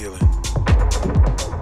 feeling.